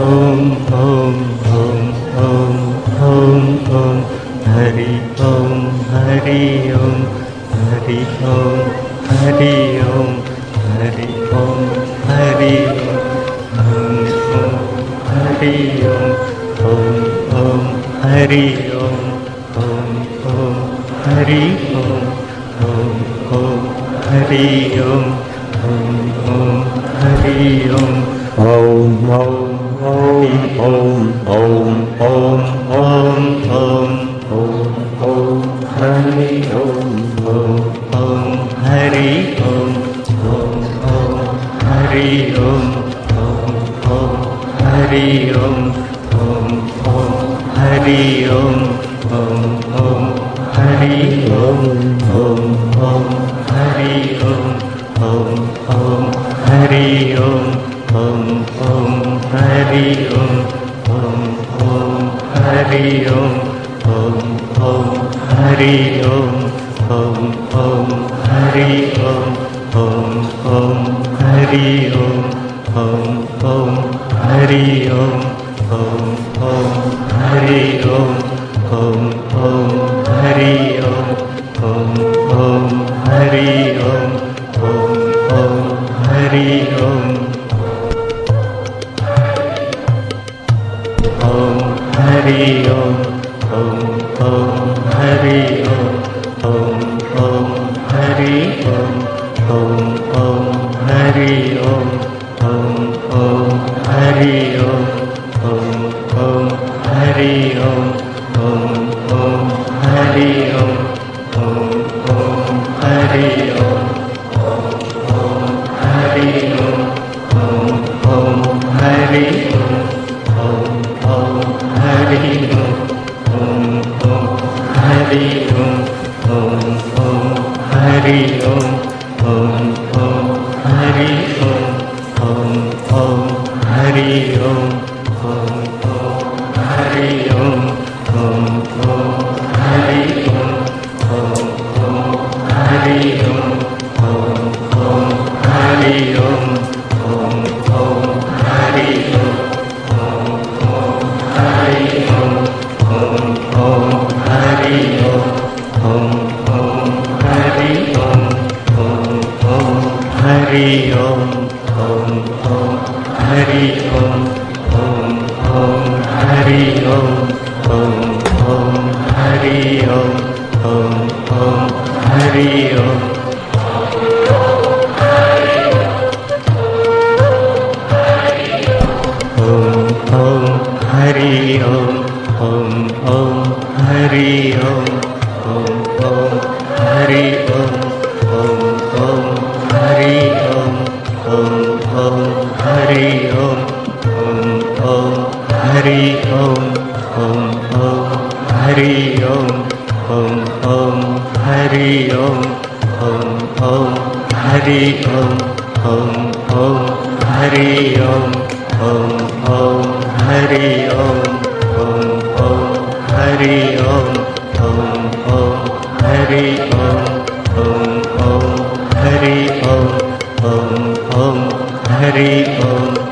Um, um. Hari Om Hari Om Hari Om Hari Om Hari Om Hari Om Om Om Hari Om Om Om Hari Om Om Om Hari Om Om Om Hari ओम ॐ ॐ ॐ ॐ ॐ ॐ ॐ ॐ हरि ओम ॐ ॐ हरि ओम ॐ ॐ हरि ओम ॐ ॐ हरि ओम ॐ ॐ हरि ओम ॐ ॐ हरि ओम ॐ ॐ हरि ओम ॐ ॐ हरि ओम ॐ ॐ हरि ओम ॐ ॐ हरि ओम ॐ ॐ हरि ओम ओम ओम हरि ओम ओम ओम हरि ओम ओम ओम हरि ओम ओम ओम हरि ओम ओम ओम हरि ओम ओम ओम हरि ओम ओम ओम हरि ओम ओम हरि ओम हरि ओम ॐ ॐ हरि ओम ॐ ॐ हरि ओम ॐ ॐ हरि ओम ॐ ॐ हरि ओम ॐ ॐ हरि ओम ॐ ॐ हरि ओम ॐ ॐ हरि ओम ॐ ॐ Hari Om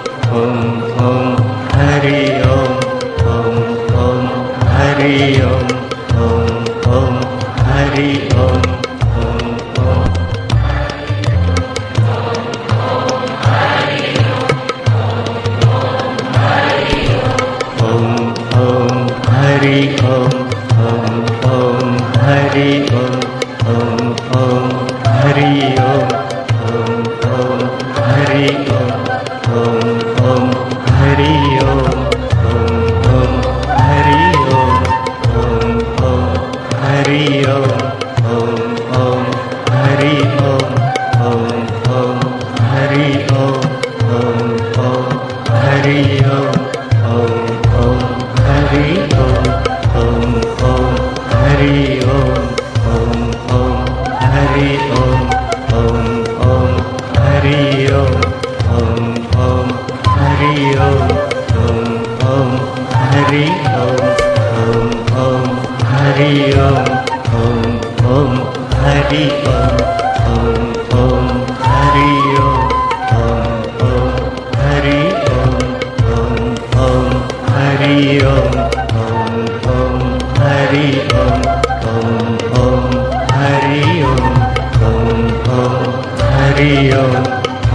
Hari Om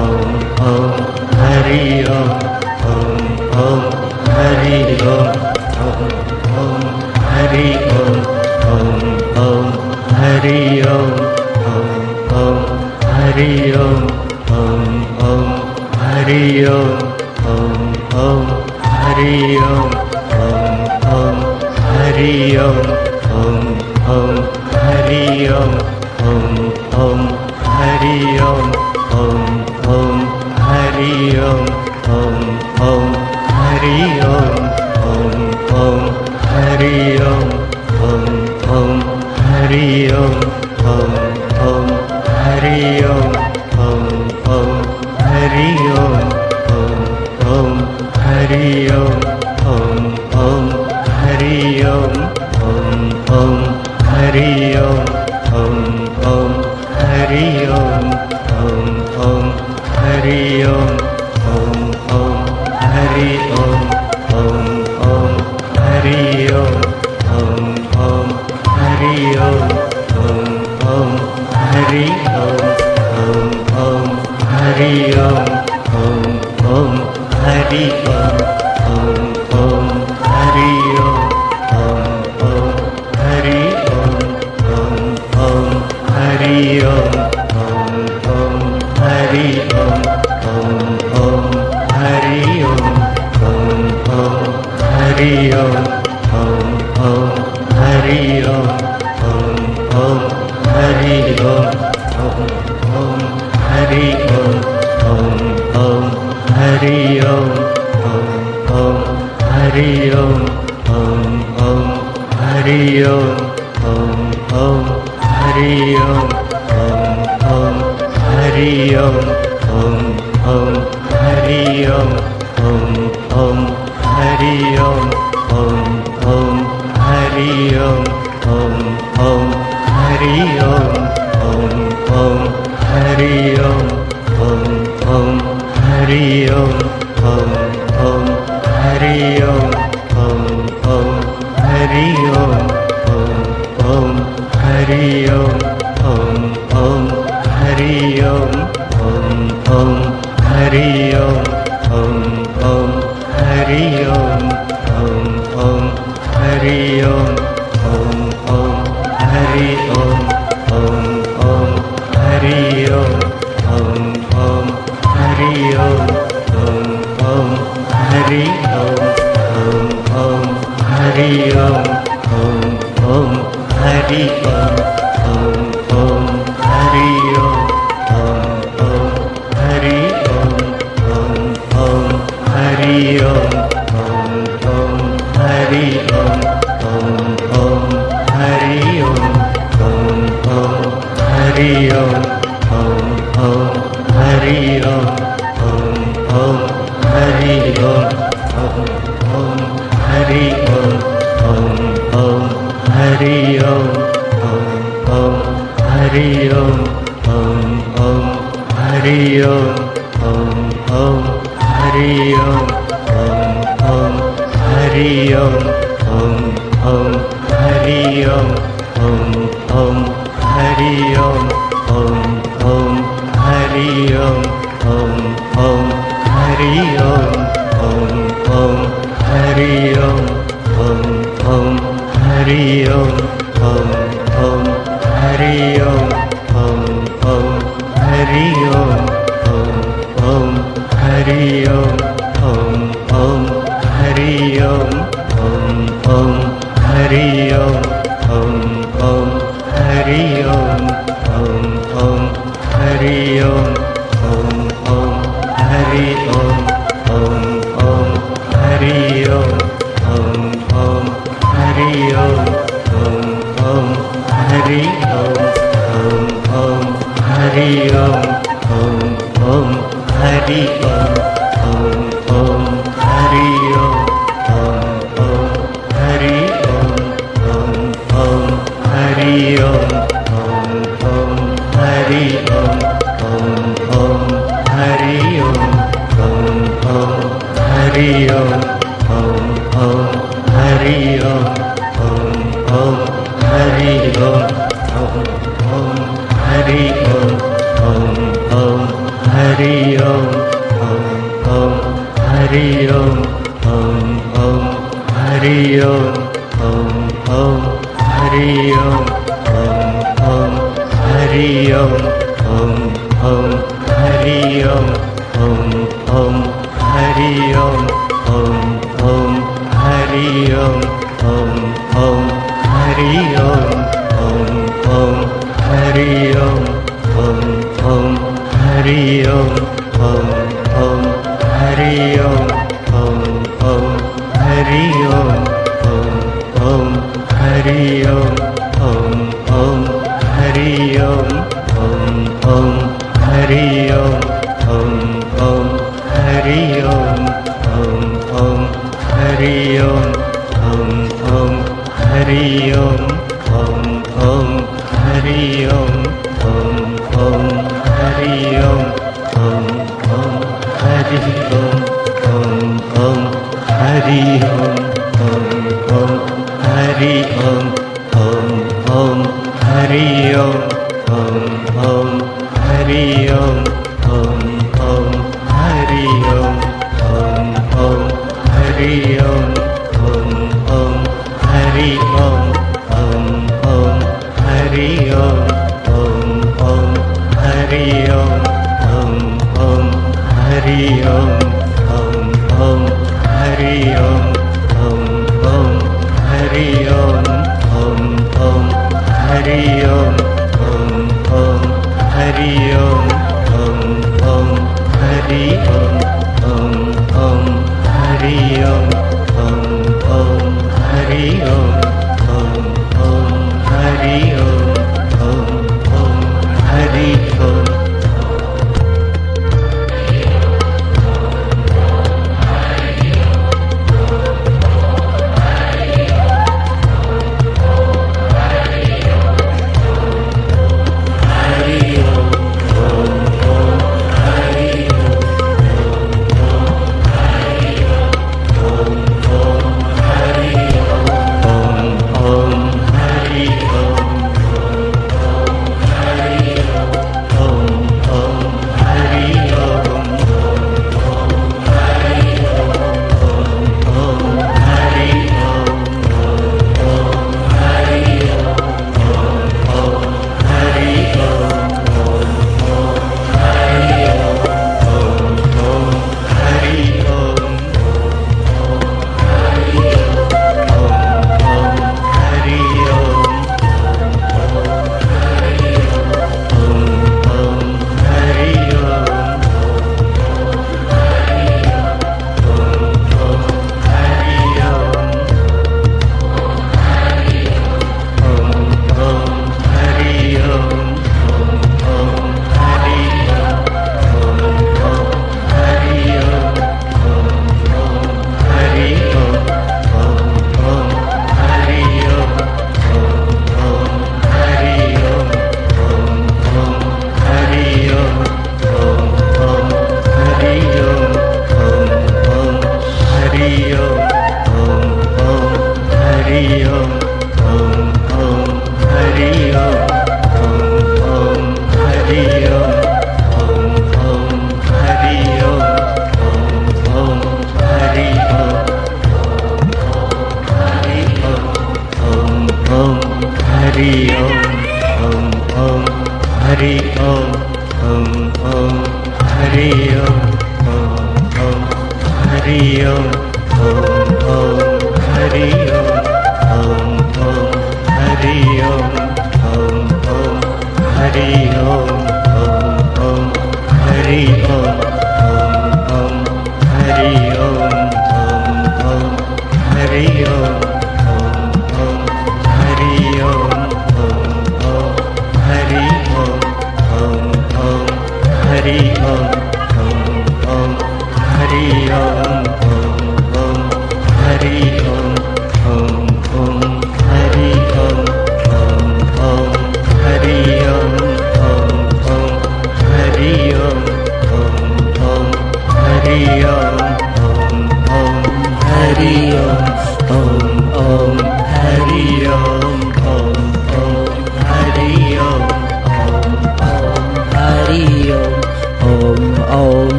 Om Om Hari Om Om Om Hari Om Om Om Hari Om Om Hari Om Om Hari Om Om Om Om Om Om Om Om Om Om Om Om Om Om Om Om Om Om Hari Om Om Hari Om Om Hari Om Om Hari Om Om Hari Om Om Hari Om Om Hari Om Om Hari Om Hari Om Om Om Hari Om Om Om Hari Om Om Om Hari Om Om Om Hari Om Om Om Hari Om Om Om Hari Om Om Om Hari Om Om Om Hari ॐ ॐ ॐ हरि ॐ ॐ ॐ हरि ॐ ॐ ॐ हरि ॐ ॐ ॐ हरि ॐ ॐ ॐ हरि ॐ ॐ ॐ हरि ॐ हरि ओम ओम ओम हरि ओम ओम ओम हरि ओम ओम ओम हरि ओम ओम ओम हरि ओम ओम ओम हरि ओम ओम ओम हरि ओम हरि ओं ॐ ॐ ॐ हरिः ओं ॐ ॐ हरि ओं ॐ ॐ हरि ओं ॐ ॐ हरि ओं ॐ ॐ हरि ओं हरिः ओं ॐ हरि ओं ॐ हरि ओं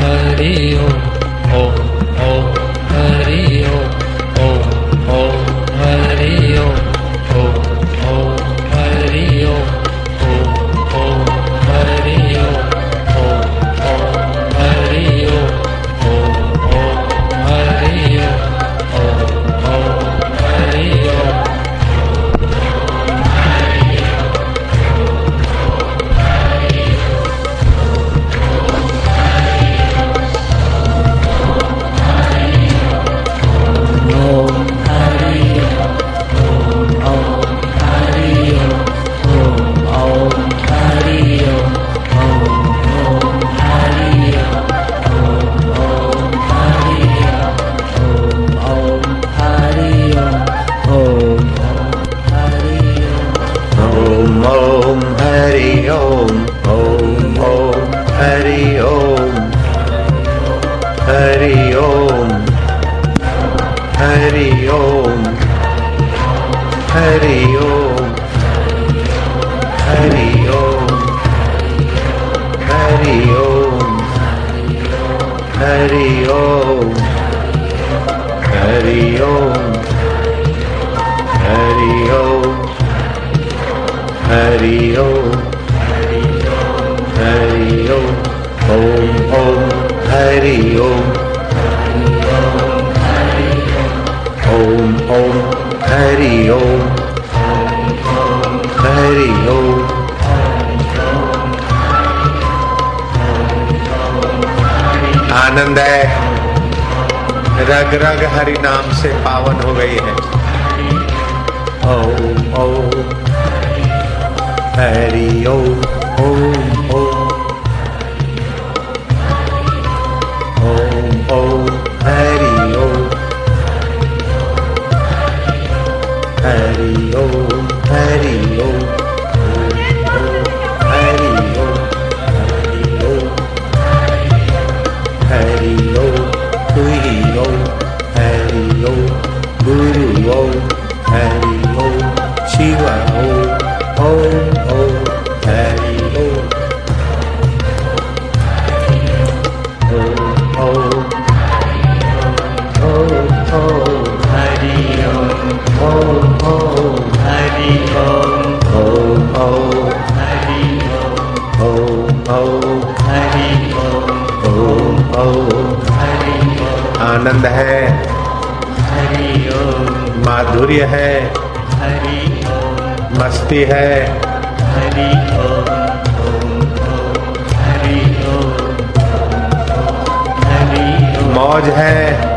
हरि ओ हरि ओ Hari Om Om Hari Om Om Om Hari Om Hari Om Hari Om Hari Om Hari Om Hari Om Hari Om Hari Om Hari Om Hari ओम। हरि ओम। ओम ओम। हरि ओम। ओम ओम। हरि ओम। हरि ओम। आनंद है। रग रग हरि नाम से पावन हो गई है। Om Om. patio. Home, home. आनंद है। माधुर्य है। मस्ती है। मौज है।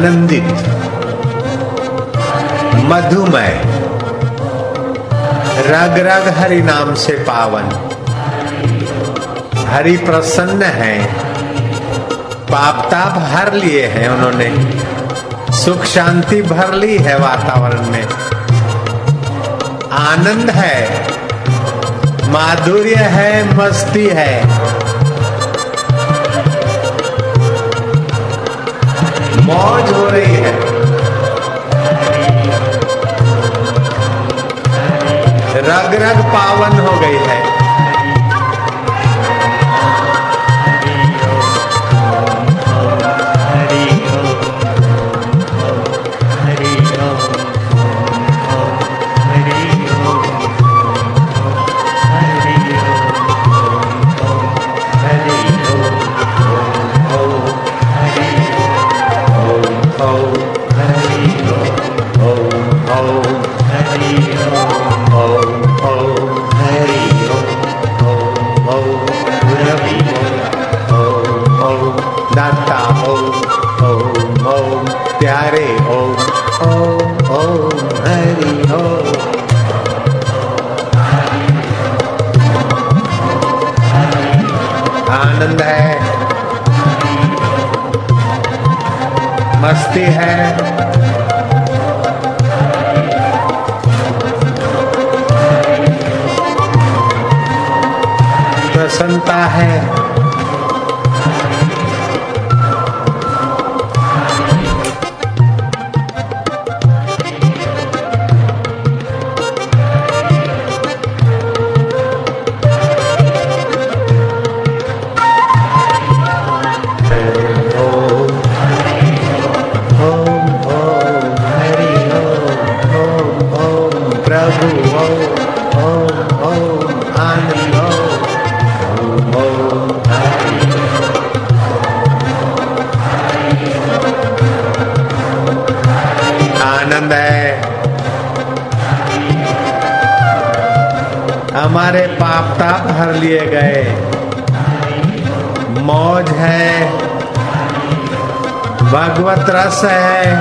आनंदित। मधुमय। रग रग हरि नाम से पावन। हरि प्रसन्न है। पाप ताप हर लिए हैं उन्होंने। सुख शांति भर ली है वातावरण में। आनंद है। माधुर्य है, मस्ती है। मौज हो रही है। रग रग पावन हो गई है। भगवत रस है।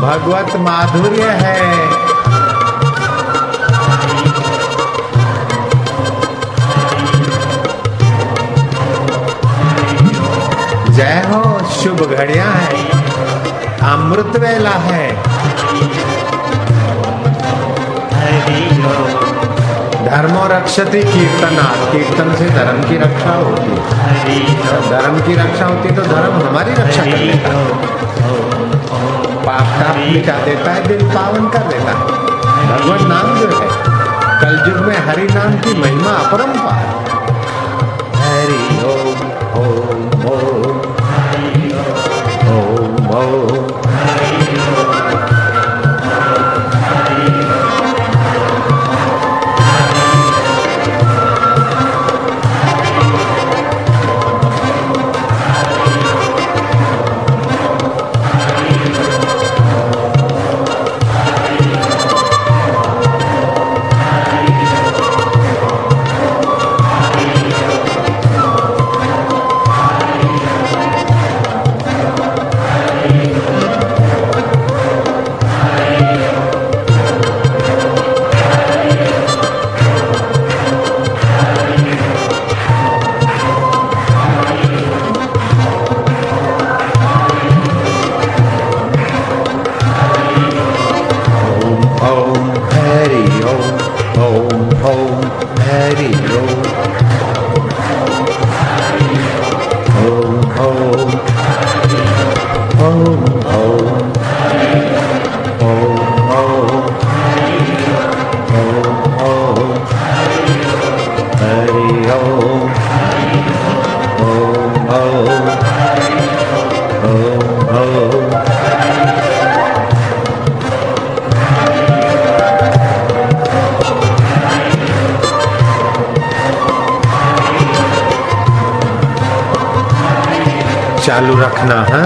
भगवत माधुर्य है। जय हो, शुभ घड़िया है। अमृत वेला है। हरि धर्मो रक्षति कीर्तना कीर्तन से धर्म की रक्षा होती है। धर्म की रक्षा होती है तो धर्म हमारी रक्षा कर लेता है। पाप ताप मिटा देता है दिल पावन कर देता है। भगवत नाम जो है, कलयुग में हरि नाम की महिमा अपरंपार। चालू रखना है